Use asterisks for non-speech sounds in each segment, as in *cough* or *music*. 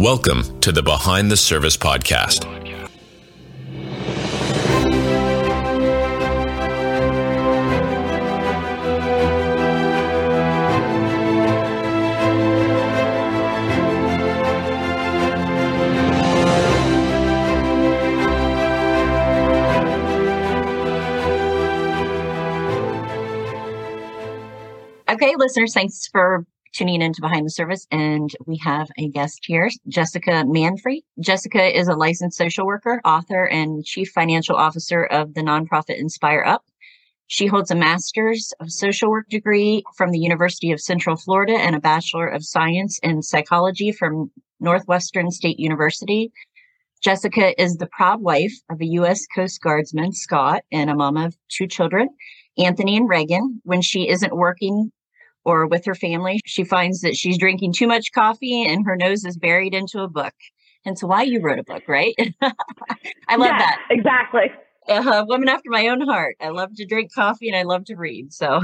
Welcome to the Behind the Service Podcast. Okay, listeners, thanks for tuning into Behind the Service. And we have a guest here, Jessica Manfre. Jessica is a licensed social worker, author, and chief financial officer of the nonprofit Inspire Up. She holds a master's of social work degree from the University of Central Florida and a bachelor of science in psychology from Northwestern State University. Jessica is the proud wife of a U.S. Coast Guardsman, Scott, and a mom of two children, Anthony and Reagan. When she isn't working or with her family, she finds that she's drinking too much coffee and her nose is buried into a book. And so, why you wrote a book, right? *laughs* I love yeah, that. Exactly. Uh, woman after my own heart. I love to drink coffee and I love to read. So,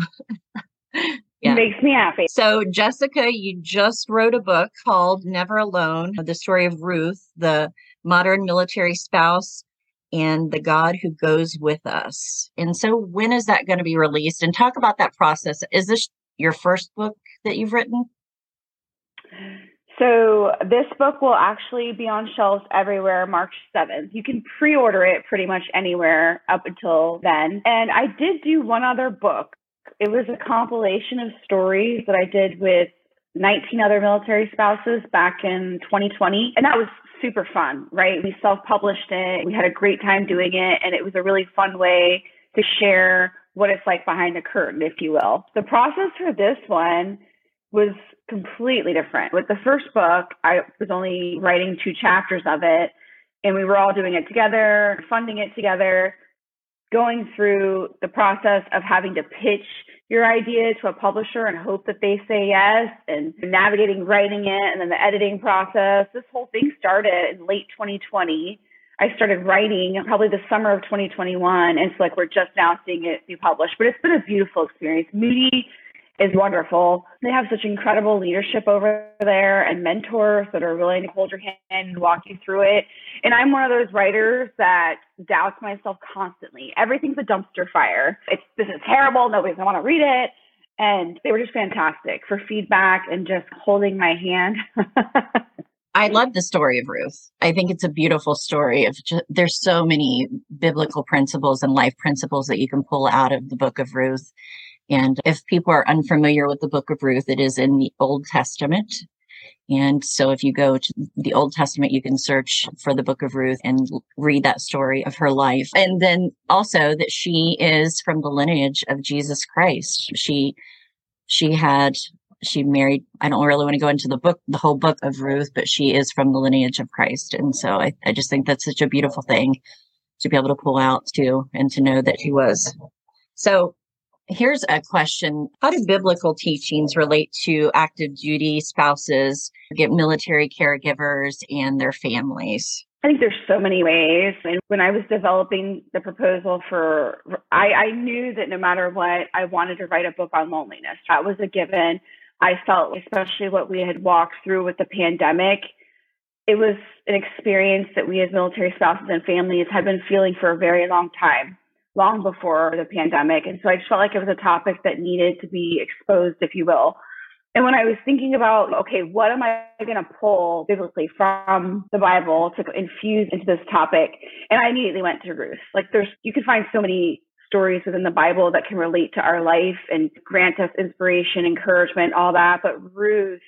*laughs* yeah. Makes me happy. So, Jessica, you just wrote a book called Never Alone The Story of Ruth, the modern military spouse and the God who goes with us. And so, when is that going to be released? And talk about that process. Is this your first book that you've written? So this book will actually be on shelves everywhere March 7th. You can pre-order it pretty much anywhere up until then. And I did do one other book. It was a compilation of stories that I did with 19 other military spouses back in 2020. And that was super fun, right? We self-published it. We had a great time doing it and it was a really fun way to share what it's like behind the curtain, if you will. The process for this one was completely different. With the first book, I was only writing two chapters of it, and we were all doing it together, funding it together, going through the process of having to pitch your idea to a publisher and hope that they say yes, and navigating writing it, and then the editing process. This whole thing started in late 2020 I started writing probably the summer of 2021. And so like we're just now seeing it be published, but it's been a beautiful experience. Moody is wonderful. They have such incredible leadership over there and mentors that are willing to hold your hand and walk you through it. And I'm one of those writers that doubts myself constantly. Everything's a dumpster fire. It's this is terrible. Nobody's gonna want to read it. And they were just fantastic for feedback and just holding my hand. *laughs* I love the story of Ruth. I think it's a beautiful story of just, there's so many biblical principles and life principles that you can pull out of the book of Ruth. And if people are unfamiliar with the book of Ruth, it is in the Old Testament. And so if you go to the Old Testament, you can search for the book of Ruth and read that story of her life. And then also that she is from the lineage of Jesus Christ. She she had she married i don't really want to go into the book the whole book of ruth but she is from the lineage of christ and so i, I just think that's such a beautiful thing to be able to pull out too and to know that he was so here's a question how do biblical teachings relate to active duty spouses get military caregivers and their families I think there's so many ways. And when I was developing the proposal for, I, I knew that no matter what, I wanted to write a book on loneliness. That was a given. I felt, especially what we had walked through with the pandemic, it was an experience that we as military spouses and families had been feeling for a very long time, long before the pandemic. And so I just felt like it was a topic that needed to be exposed, if you will. And when I was thinking about, okay, what am I going to pull biblically from the Bible to infuse into this topic? And I immediately went to Ruth. Like there's, you can find so many stories within the Bible that can relate to our life and grant us inspiration, encouragement, all that. But Ruth,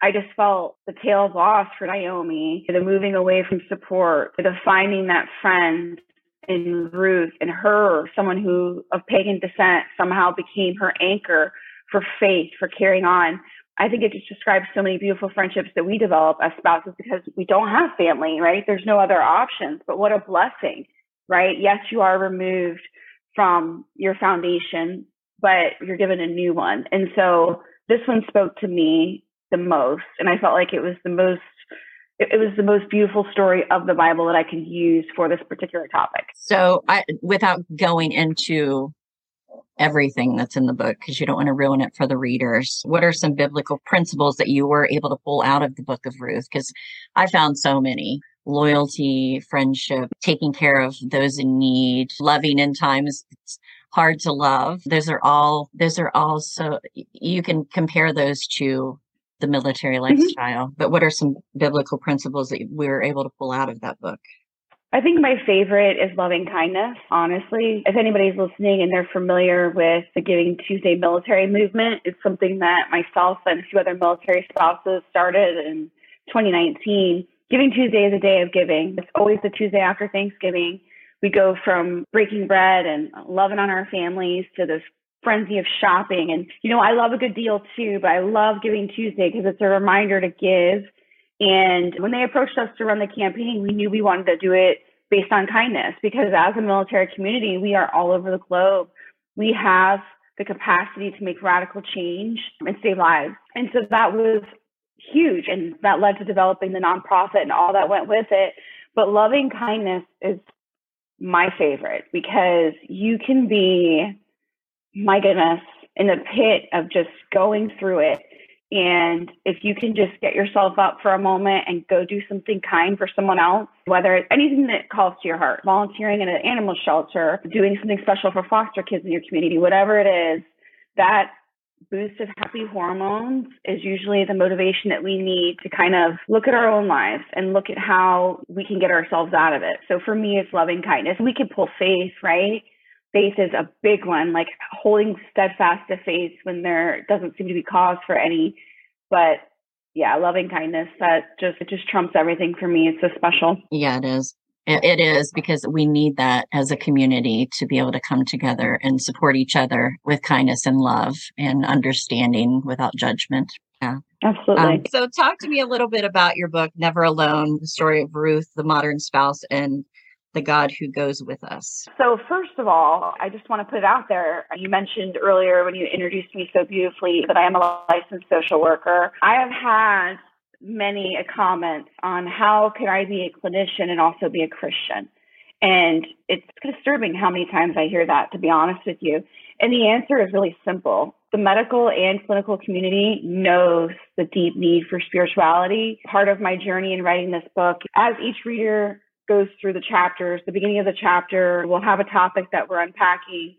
I just felt the tale of loss for Naomi, the moving away from support, the finding that friend in Ruth and her, someone who of pagan descent somehow became her anchor for faith, for carrying on. I think it just describes so many beautiful friendships that we develop as spouses because we don't have family, right? There's no other options, but what a blessing, right? Yes, you are removed from your foundation, but you're given a new one. And so this one spoke to me the most. And I felt like it was the most it, was the most beautiful story of the Bible that I could use for this particular topic. So I without going into everything that's in the book because you don't want to ruin it for the readers. What are some biblical principles that you were able to pull out of the book of Ruth? Because I found so many loyalty, friendship, taking care of those in need, loving in times it's hard to love. Those are all, those are all so you can compare those to the military mm-hmm. lifestyle. Mm-hmm. But what are some biblical principles that we were able to pull out of that book? I think my favorite is loving kindness, honestly. If anybody's listening and they're familiar with the Giving Tuesday military movement, it's something that myself and a few other military spouses started in 2019. Giving Tuesday is a day of giving. It's always the Tuesday after Thanksgiving. We go from breaking bread and loving on our families to this frenzy of shopping. And, you know, I love a good deal too, but I love Giving Tuesday because it's a reminder to give and when they approached us to run the campaign, we knew we wanted to do it based on kindness because as a military community, we are all over the globe. We have the capacity to make radical change and save lives. And so that was huge. And that led to developing the nonprofit and all that went with it. But loving kindness is my favorite because you can be, my goodness, in the pit of just going through it and if you can just get yourself up for a moment and go do something kind for someone else, whether it's anything that calls to your heart, volunteering in an animal shelter, doing something special for foster kids in your community, whatever it is, that boost of happy hormones is usually the motivation that we need to kind of look at our own lives and look at how we can get ourselves out of it. So for me, it's loving kindness. We can pull faith, right? faith is a big one, like holding steadfast to faith when there doesn't seem to be cause for any. But yeah, loving kindness that just it just trumps everything for me. It's so special. Yeah, it is. It is because we need that as a community to be able to come together and support each other with kindness and love and understanding without judgment. Yeah. Absolutely. Um, so, talk to me a little bit about your book, Never Alone, the story of Ruth, the modern spouse, and the God who goes with us? So, first of all, I just want to put it out there. You mentioned earlier when you introduced me so beautifully that I am a licensed social worker. I have had many comments on how can I be a clinician and also be a Christian. And it's disturbing how many times I hear that, to be honest with you. And the answer is really simple. The medical and clinical community knows the deep need for spirituality. Part of my journey in writing this book, as each reader goes through the chapters. The beginning of the chapter we'll have a topic that we're unpacking.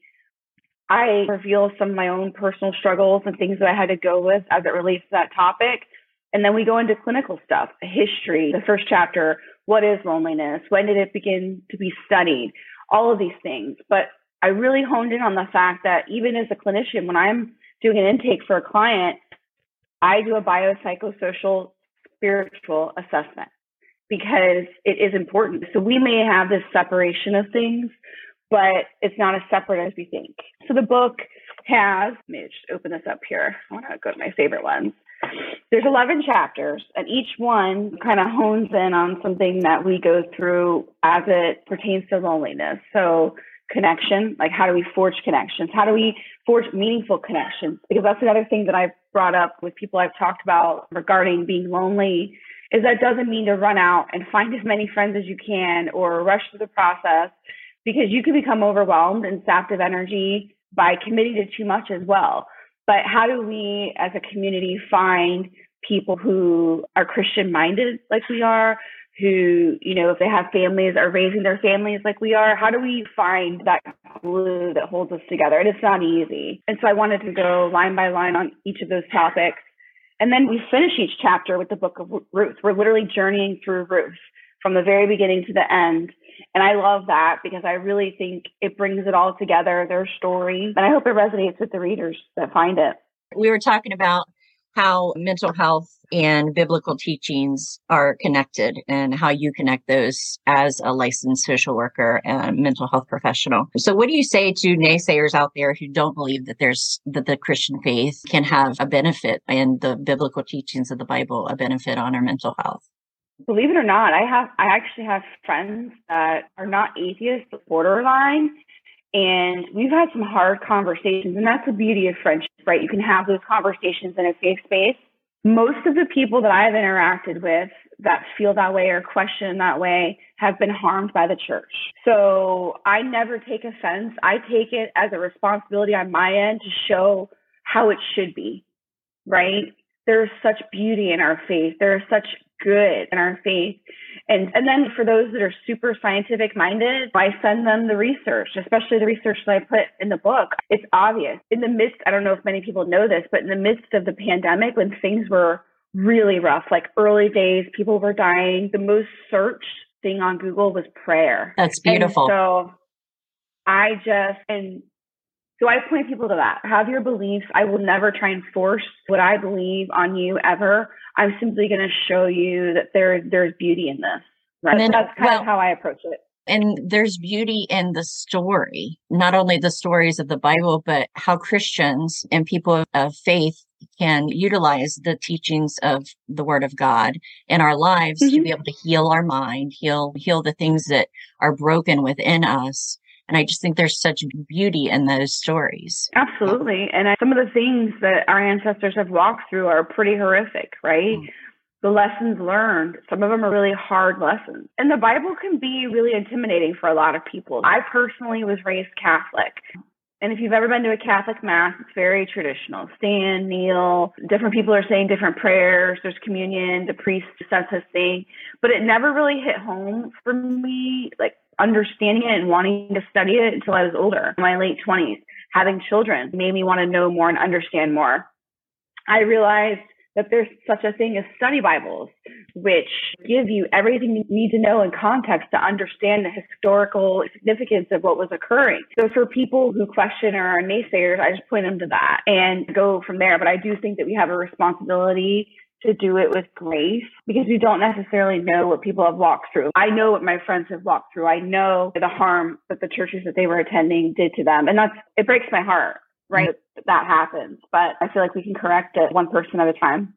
I reveal some of my own personal struggles and things that I had to go with as it relates to that topic. And then we go into clinical stuff, history, the first chapter, what is loneliness? When did it begin to be studied? All of these things. But I really honed in on the fact that even as a clinician, when I'm doing an intake for a client, I do a biopsychosocial spiritual assessment because it is important. So we may have this separation of things, but it's not as separate as we think. So the book has, let me just open this up here. I want to go to my favorite ones. There's 11 chapters, and each one kind of hones in on something that we go through as it pertains to loneliness. So, connection, like how do we forge connections? How do we forge meaningful connections? Because that's another thing that I've brought up with people I've talked about regarding being lonely is that doesn't mean to run out and *laughs* find as many friends as you can or rush through the process because you can become overwhelmed and sapped of energy by committing to too much as well. But how do we as a community find people who are Christian minded like we are, who, you know, if they have families are raising their families like we are, how do we find that glue that holds us together? And it's not easy. And so I wanted to go line by line on each of those topics and then we finish each chapter with the book of Ruth. We're literally journeying through Ruth from the very beginning to the end. And I love that because I really think it brings it all together, their story. And I hope it resonates with the readers that find it. We were talking about how mental health and biblical teachings are connected and how you connect those as a licensed social worker and mental health professional. So what do you say to naysayers out there who don't believe that there's that the Christian faith can have a benefit and the biblical teachings of the Bible a benefit on our mental health? Believe it or not, I have I actually have friends that are not atheists but borderline and we've had some hard conversations and that's the beauty of friendship right you can have those conversations in a safe space most of the people that I've interacted with that feel that way or question that way have been harmed by the church. So I never take offense. I take it as a responsibility on my end to show how it should be, right? There's such beauty in our faith. There is such good in our faith. And and then for those that are super scientific minded, I send them the research, especially the research that I put in the book. It's obvious. In the midst, I don't know if many people know this, but in the midst of the pandemic when things were really rough, like early days, people were dying, the most searched thing on Google was prayer. That's beautiful. And so I just and so I point people to that. Have your beliefs. I will never try and force what I believe on you ever. I'm simply going to show you that there there's beauty in this. Right. Then, That's kind well, of how I approach it. And there's beauty in the story, not only the stories of the Bible, but how Christians and people of faith can utilize the teachings of the word of God in our lives mm-hmm. to be able to heal our mind, heal heal the things that are broken within us and I just think there's such beauty in those stories. Absolutely. And I, some of the things that our ancestors have walked through are pretty horrific, right? Mm. The lessons learned, some of them are really hard lessons. And the Bible can be really intimidating for a lot of people. I personally was raised Catholic. And if you've ever been to a Catholic Mass, it's very traditional. Stand, kneel. Different people are saying different prayers. There's communion. The priest says his thing. But it never really hit home for me. Like understanding it and wanting to study it until I was older, in my late 20s. Having children made me want to know more and understand more. I realized that there's such a thing as study Bibles, which give you everything you need to know in context to understand the historical significance of what was occurring. So for people who question or are naysayers, I just point them to that and go from there. But I do think that we have a responsibility to do it with grace because we don't necessarily know what people have walked through. I know what my friends have walked through. I know the harm that the churches that they were attending did to them. And that's, it breaks my heart, right? Mm-hmm. That happens. But I feel like we can correct it one person at a time.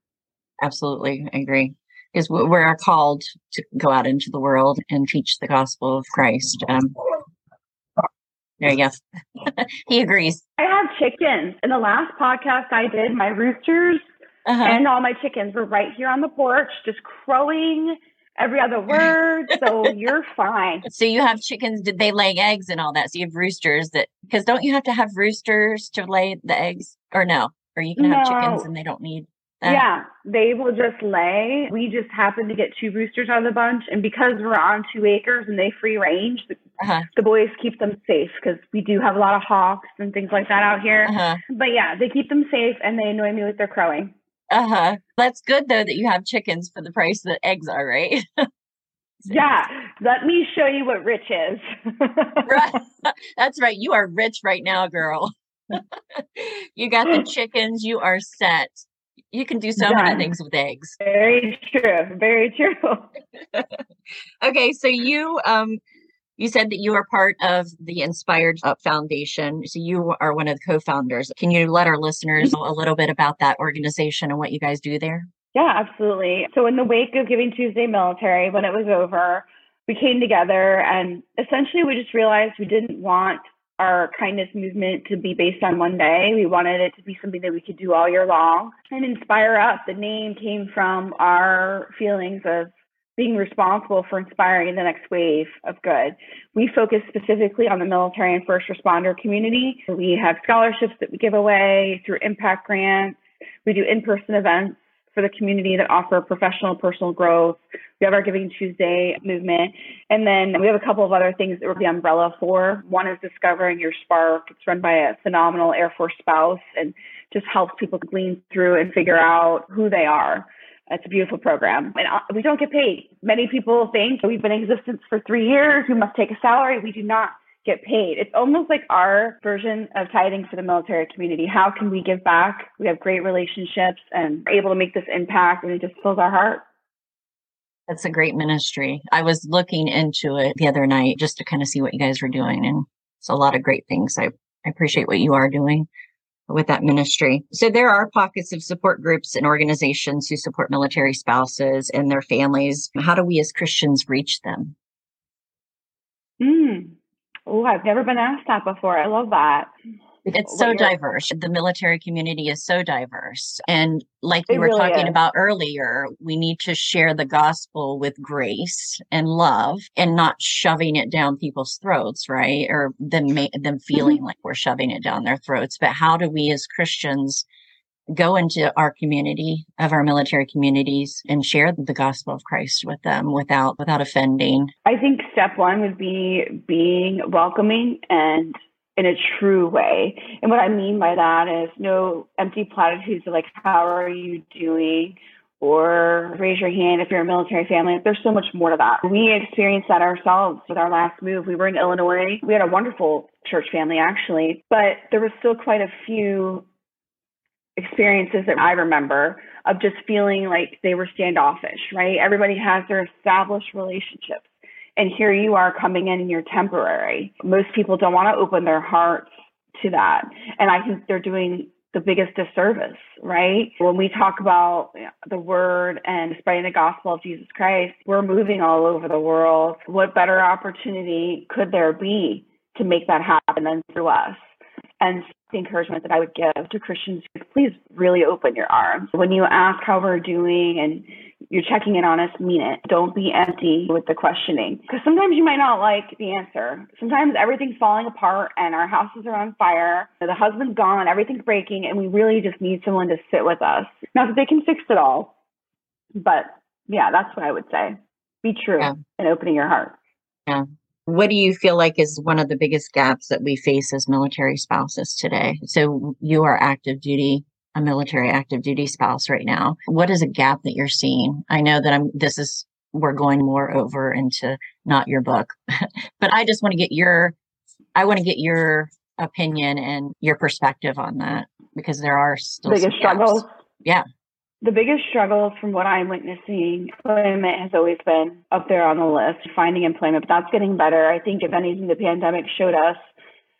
Absolutely. I agree. Because we're called to go out into the world and teach the gospel of Christ. Um, there you go. *laughs* he agrees. I have chickens. In the last podcast I did, my roosters uh-huh. and all my chickens were right here on the porch, just crowing every other word. So *laughs* you're fine. So you have chickens. Did they lay eggs and all that? So you have roosters that, because don't you have to have roosters to lay the eggs or no? Or you can have chickens and they don't need that? Yeah, they will just lay. We just happen to get two roosters out of the bunch. And because we're on two acres and they free range, the, uh-huh. the boys keep them safe because we do have a lot of hawks and things like that out here. Uh-huh. But yeah, they keep them safe and they annoy me with their crowing. Uh huh. That's good though that you have chickens for the price that eggs are, right? *laughs* yeah. Let me show you what rich is. right. *laughs* *laughs* That's right. You are rich right now, girl. you got the chickens. You are set. You can do so many things with eggs. Very true. Very true. okay, so you um you said that you are part of the Inspired Up Foundation. So you are one of the co founders. Can you let our listeners mm-hmm. know a little bit about that organization and what you guys do there? Yeah, absolutely. So, in the wake of Giving Tuesday Military, when it was over, we came together and essentially we just realized we didn't want our kindness movement to be based on one day. We wanted it to be something that we could do all year long. And Inspire Up, the name came from our feelings of being responsible for inspiring the next wave of good. We focus specifically on the military and first responder community. We have scholarships that we give away through impact grants. We do in-person events for the community that offer professional personal growth. We have our Giving Tuesday movement. And then we have a couple of other things that we're the umbrella for. One is Discovering Your Spark. It's run by a phenomenal Air Force spouse and just helps people glean through and figure out who they are. It's a beautiful program. And uh, we don't get paid. Many people think we've been in existence for three years. We must take a salary. We do not get paid. It's almost like our version of tithing for the military community. How can we give back? We have great relationships and are able to make this impact, and it just fills our heart. That's a great ministry. I was looking into it the other night just to kind of see what you guys were doing, and it's a lot of great things. I, I appreciate what you are doing with that ministry. So there are pockets of support groups and organizations who support military spouses and their families. How do we as Christians reach them? Mm. Oh, I've never been asked that before. I love that. It's so diverse. The military community is so diverse. And like we were really talking is. about earlier, we need to share the gospel with grace and love and not shoving it down people's throats, right? Or them ma- them mm-hmm. feeling like we're shoving it down their throats. But how do we as Christians go into our community of our military communities and share the gospel of Christ with them without without offending? I think step one would be being welcoming and in a true way. And what I mean by that is no empty platitudes of like, how are you doing? Or raise your hand if you're a military family. There's so much more to that. We experienced that ourselves with our last move. We were in Illinois. We had a wonderful church family actually, but there was still quite a few experiences that I remember of just feeling like they were standoffish, right? Everybody has their established relationships. And here you are coming in and you're temporary. Most people don't want to open their hearts to that. And I think they're doing the biggest disservice, right? When we talk about the word and spreading the gospel of Jesus Christ, we're moving all over the world. What better opportunity could there be to make that happen than through us? And the encouragement that I would give to Christians, please really open your arms. When you ask how we're doing and you're checking in on us, mean it. Don't be empty with the questioning. Because sometimes you might not like the answer. Sometimes everything's falling apart and our houses are on fire. The husband's gone, everything's breaking, and we really just need someone to sit with us. Not that they can fix it all, but yeah, that's what I would say. Be true Yeah. and opening your heart. Yeah. What do you feel like is one of the biggest gaps that we face as military spouses today? So you are active duty, a military active duty spouse right now. What is a gap that you're seeing? I know that I'm, this is, we're going more over into not your book, *laughs* but I just want to get your, I want to get your opinion and your perspective on that because there are still biggest struggles. Yeah. The biggest struggles from what I'm witnessing, employment has always been up there on the list, finding employment, but that's getting better. I think if anything, the pandemic showed us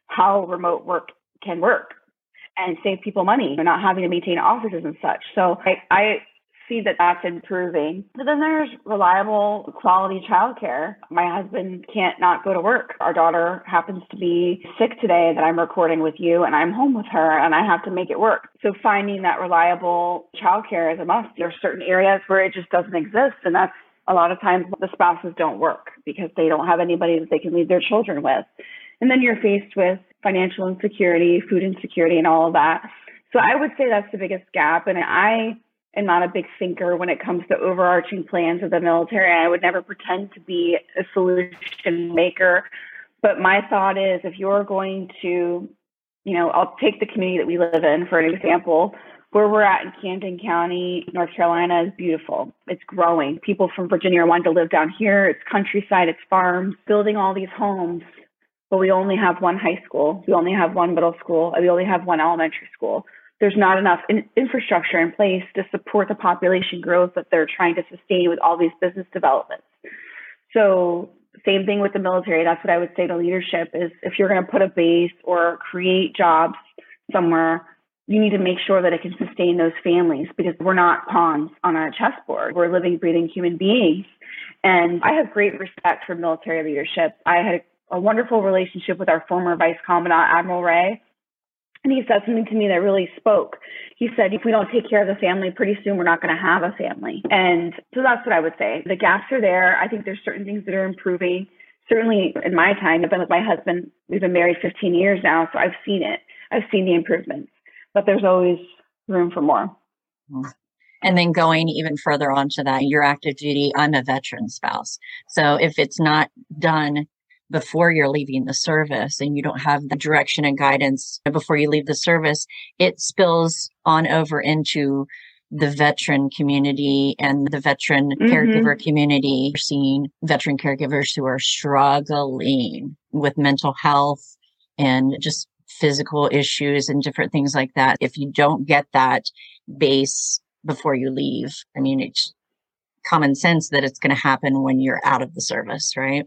how remote work can work and save people money. They're not having to maintain offices and such. So I, I see that that's improving. But then there's reliable, quality childcare. My husband can't not go to work. Our daughter happens to be sick today that I'm recording with you, and I'm home with her, and I have to make it work. So finding that reliable childcare is a must. There are certain areas where it just doesn't exist, and that's a lot of times the spouses don't work because they don't have anybody that they can leave their children with. And then you're faced with financial insecurity, food insecurity, and all of that. So I would say that's the biggest gap. And I am not a big thinker when it comes to overarching plans of the military. I would never pretend to be a solution maker. But my thought is if you're going to, you know, I'll take the community that we live in for an example. Where we're at in Camden County, North Carolina is beautiful. It's growing. People from Virginia are wanting to live down here. It's countryside, it's farms, building all these homes but we only have one high school, we only have one middle school, and we only have one elementary school. There's not enough in- infrastructure in place to support the population growth that they're trying to sustain with all these business developments. So, same thing with the military. That's what I would say to leadership is if you're going to put a base or create jobs somewhere, you need to make sure that it can sustain those families because we're not pawns on a chessboard. We're living, breathing human beings. And I have great respect for military leadership. I had a wonderful relationship with our former Vice Commandant, Admiral Ray. And he said something to me that really spoke. He said, if we don't take care of the family, pretty soon we're not going to have a family. And so that's what I would say. The gaps are there. I think there's certain things that are improving. Certainly in my time, I've been with my husband. We've been married 15 years now, so I've seen it. I've seen the improvements, but there's always room for more. And then going even further onto that, you're active duty. I'm a veteran spouse. So if it's not done before you're leaving the service and you don't have the direction and guidance before you leave the service, it spills on over into the veteran community and the veteran Mhm. caregiver community. We're seeing veteran caregivers who are struggling with mental health and just physical issues and different things like that. If you don't get that base before you leave, I mean, it's common sense that it's going to happen when you're out of the service, right?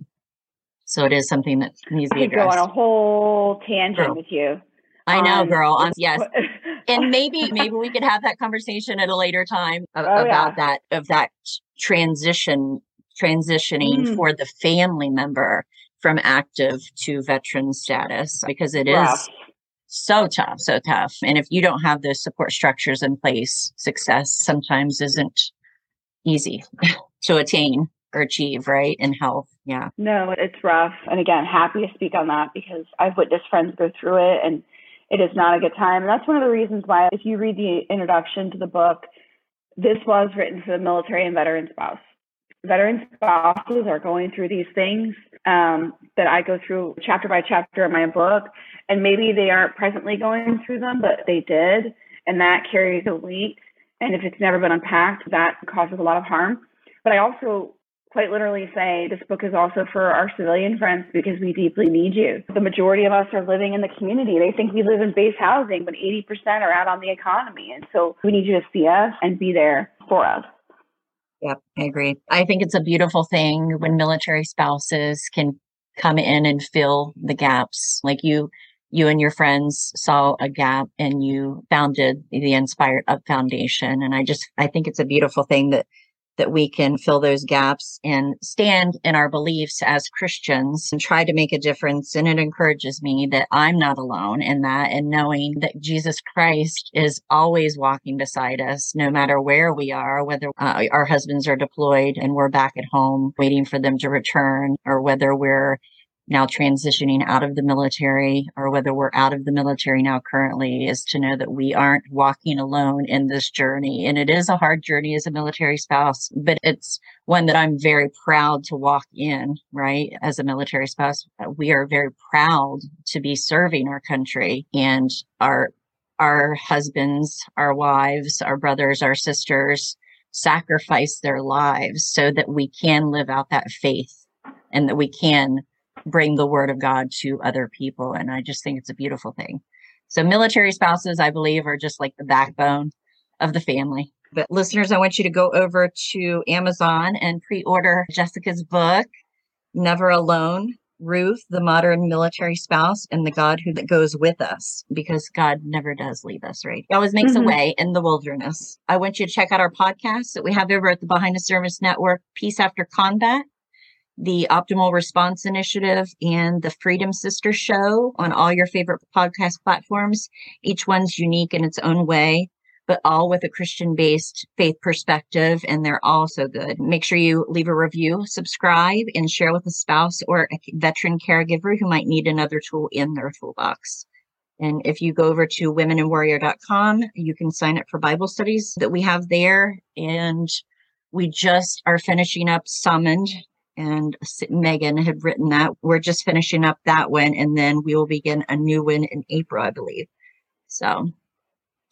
So it is something that needs to be could go on addressed. a whole tangent Girl. with you. I know, on girl. I'm, *laughs* yes. And maybe, maybe we could have that conversation at a later time a- Oh, about yeah. that, of that transition, transitioning Mm. for the family member from active to veteran status, because it is rough. so tough, so tough. And if you don't have those support structures in place, success sometimes isn't easy *laughs* to attain or achieve, right? In health. Yeah. No, it's rough. And again, happy to speak on that because I've witnessed friends go through it and it is not a good time. And that's one of the reasons why, if you read the introduction to the book, this was written for the military and veteran spouse. Veteran spouses are going through these things um, that I go through chapter by chapter in my book, and maybe they aren't presently going through them, but they did, and that carries a weight. And if it's never been unpacked, that causes a lot of harm. But I also quite literally say this book is also for our civilian friends because we deeply need you. The majority of us are living in the community. They think we live in base housing, but 80% are out on the economy. And so we need you to see us and be there for us. Yep, I agree. I think it's a beautiful thing when military spouses can come in and fill the gaps. Like you, you and your friends saw a gap and you founded the Inspired Up Foundation. And I just, I think it's a beautiful thing that that we can fill those gaps and stand in our beliefs as Christians and try to make a difference. And it encourages me that I'm not alone in that and knowing that Jesus Christ is always walking beside us, no matter where we are, whether uh, our husbands are deployed and we're back at home waiting for them to return or whether we're now transitioning out of the military or whether we're out of the military now currently is to know that we aren't walking alone in this journey. And it is a hard journey as a military spouse, but it's one that I'm very proud to walk in, right? As a military spouse, uh, we are very proud to be serving our country and our our husbands, our wives, our brothers, our sisters sacrifice their lives so that we can live out that faith and that we can bring the word of God to other people. And I just think it's a beautiful thing. So military spouses, I believe, are just like the backbone of the family. But listeners, I want you to go over to Amazon and pre-order Jessica's book, Never Alone, Ruth, the modern military spouse, and the God who that goes with us, because God never does leave us, right? He always makes mm-hmm. a way in the wilderness. I want you to check out our podcast that we have over at the Behind the Service Network, Peace After Combat the Optimal Response Initiative and the Freedom Sister Show on all your favorite podcast platforms. Each one's unique in its own way, but all with a Christian based faith perspective, and they're all so good. Make sure you leave a review, subscribe, and share with a spouse or a veteran caregiver who might need another tool in their toolbox. And if you go over to womenandwarrior.com, you can sign up for Bible studies that we have there. And we just are finishing up Summoned and Megan had written that. We're just finishing up that one, and then we will begin a new one in April, I believe. So,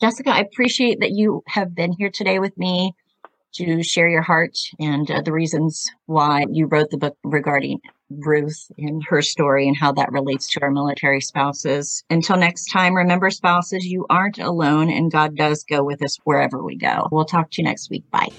Jessica, I appreciate that you have been here today with me to share your heart and uh, the reasons why you wrote the book regarding Ruth and her story and how that relates to our military spouses. Until next time, remember, spouses, you aren't alone, and God does go with us wherever we go. We'll talk to you next week. Bye.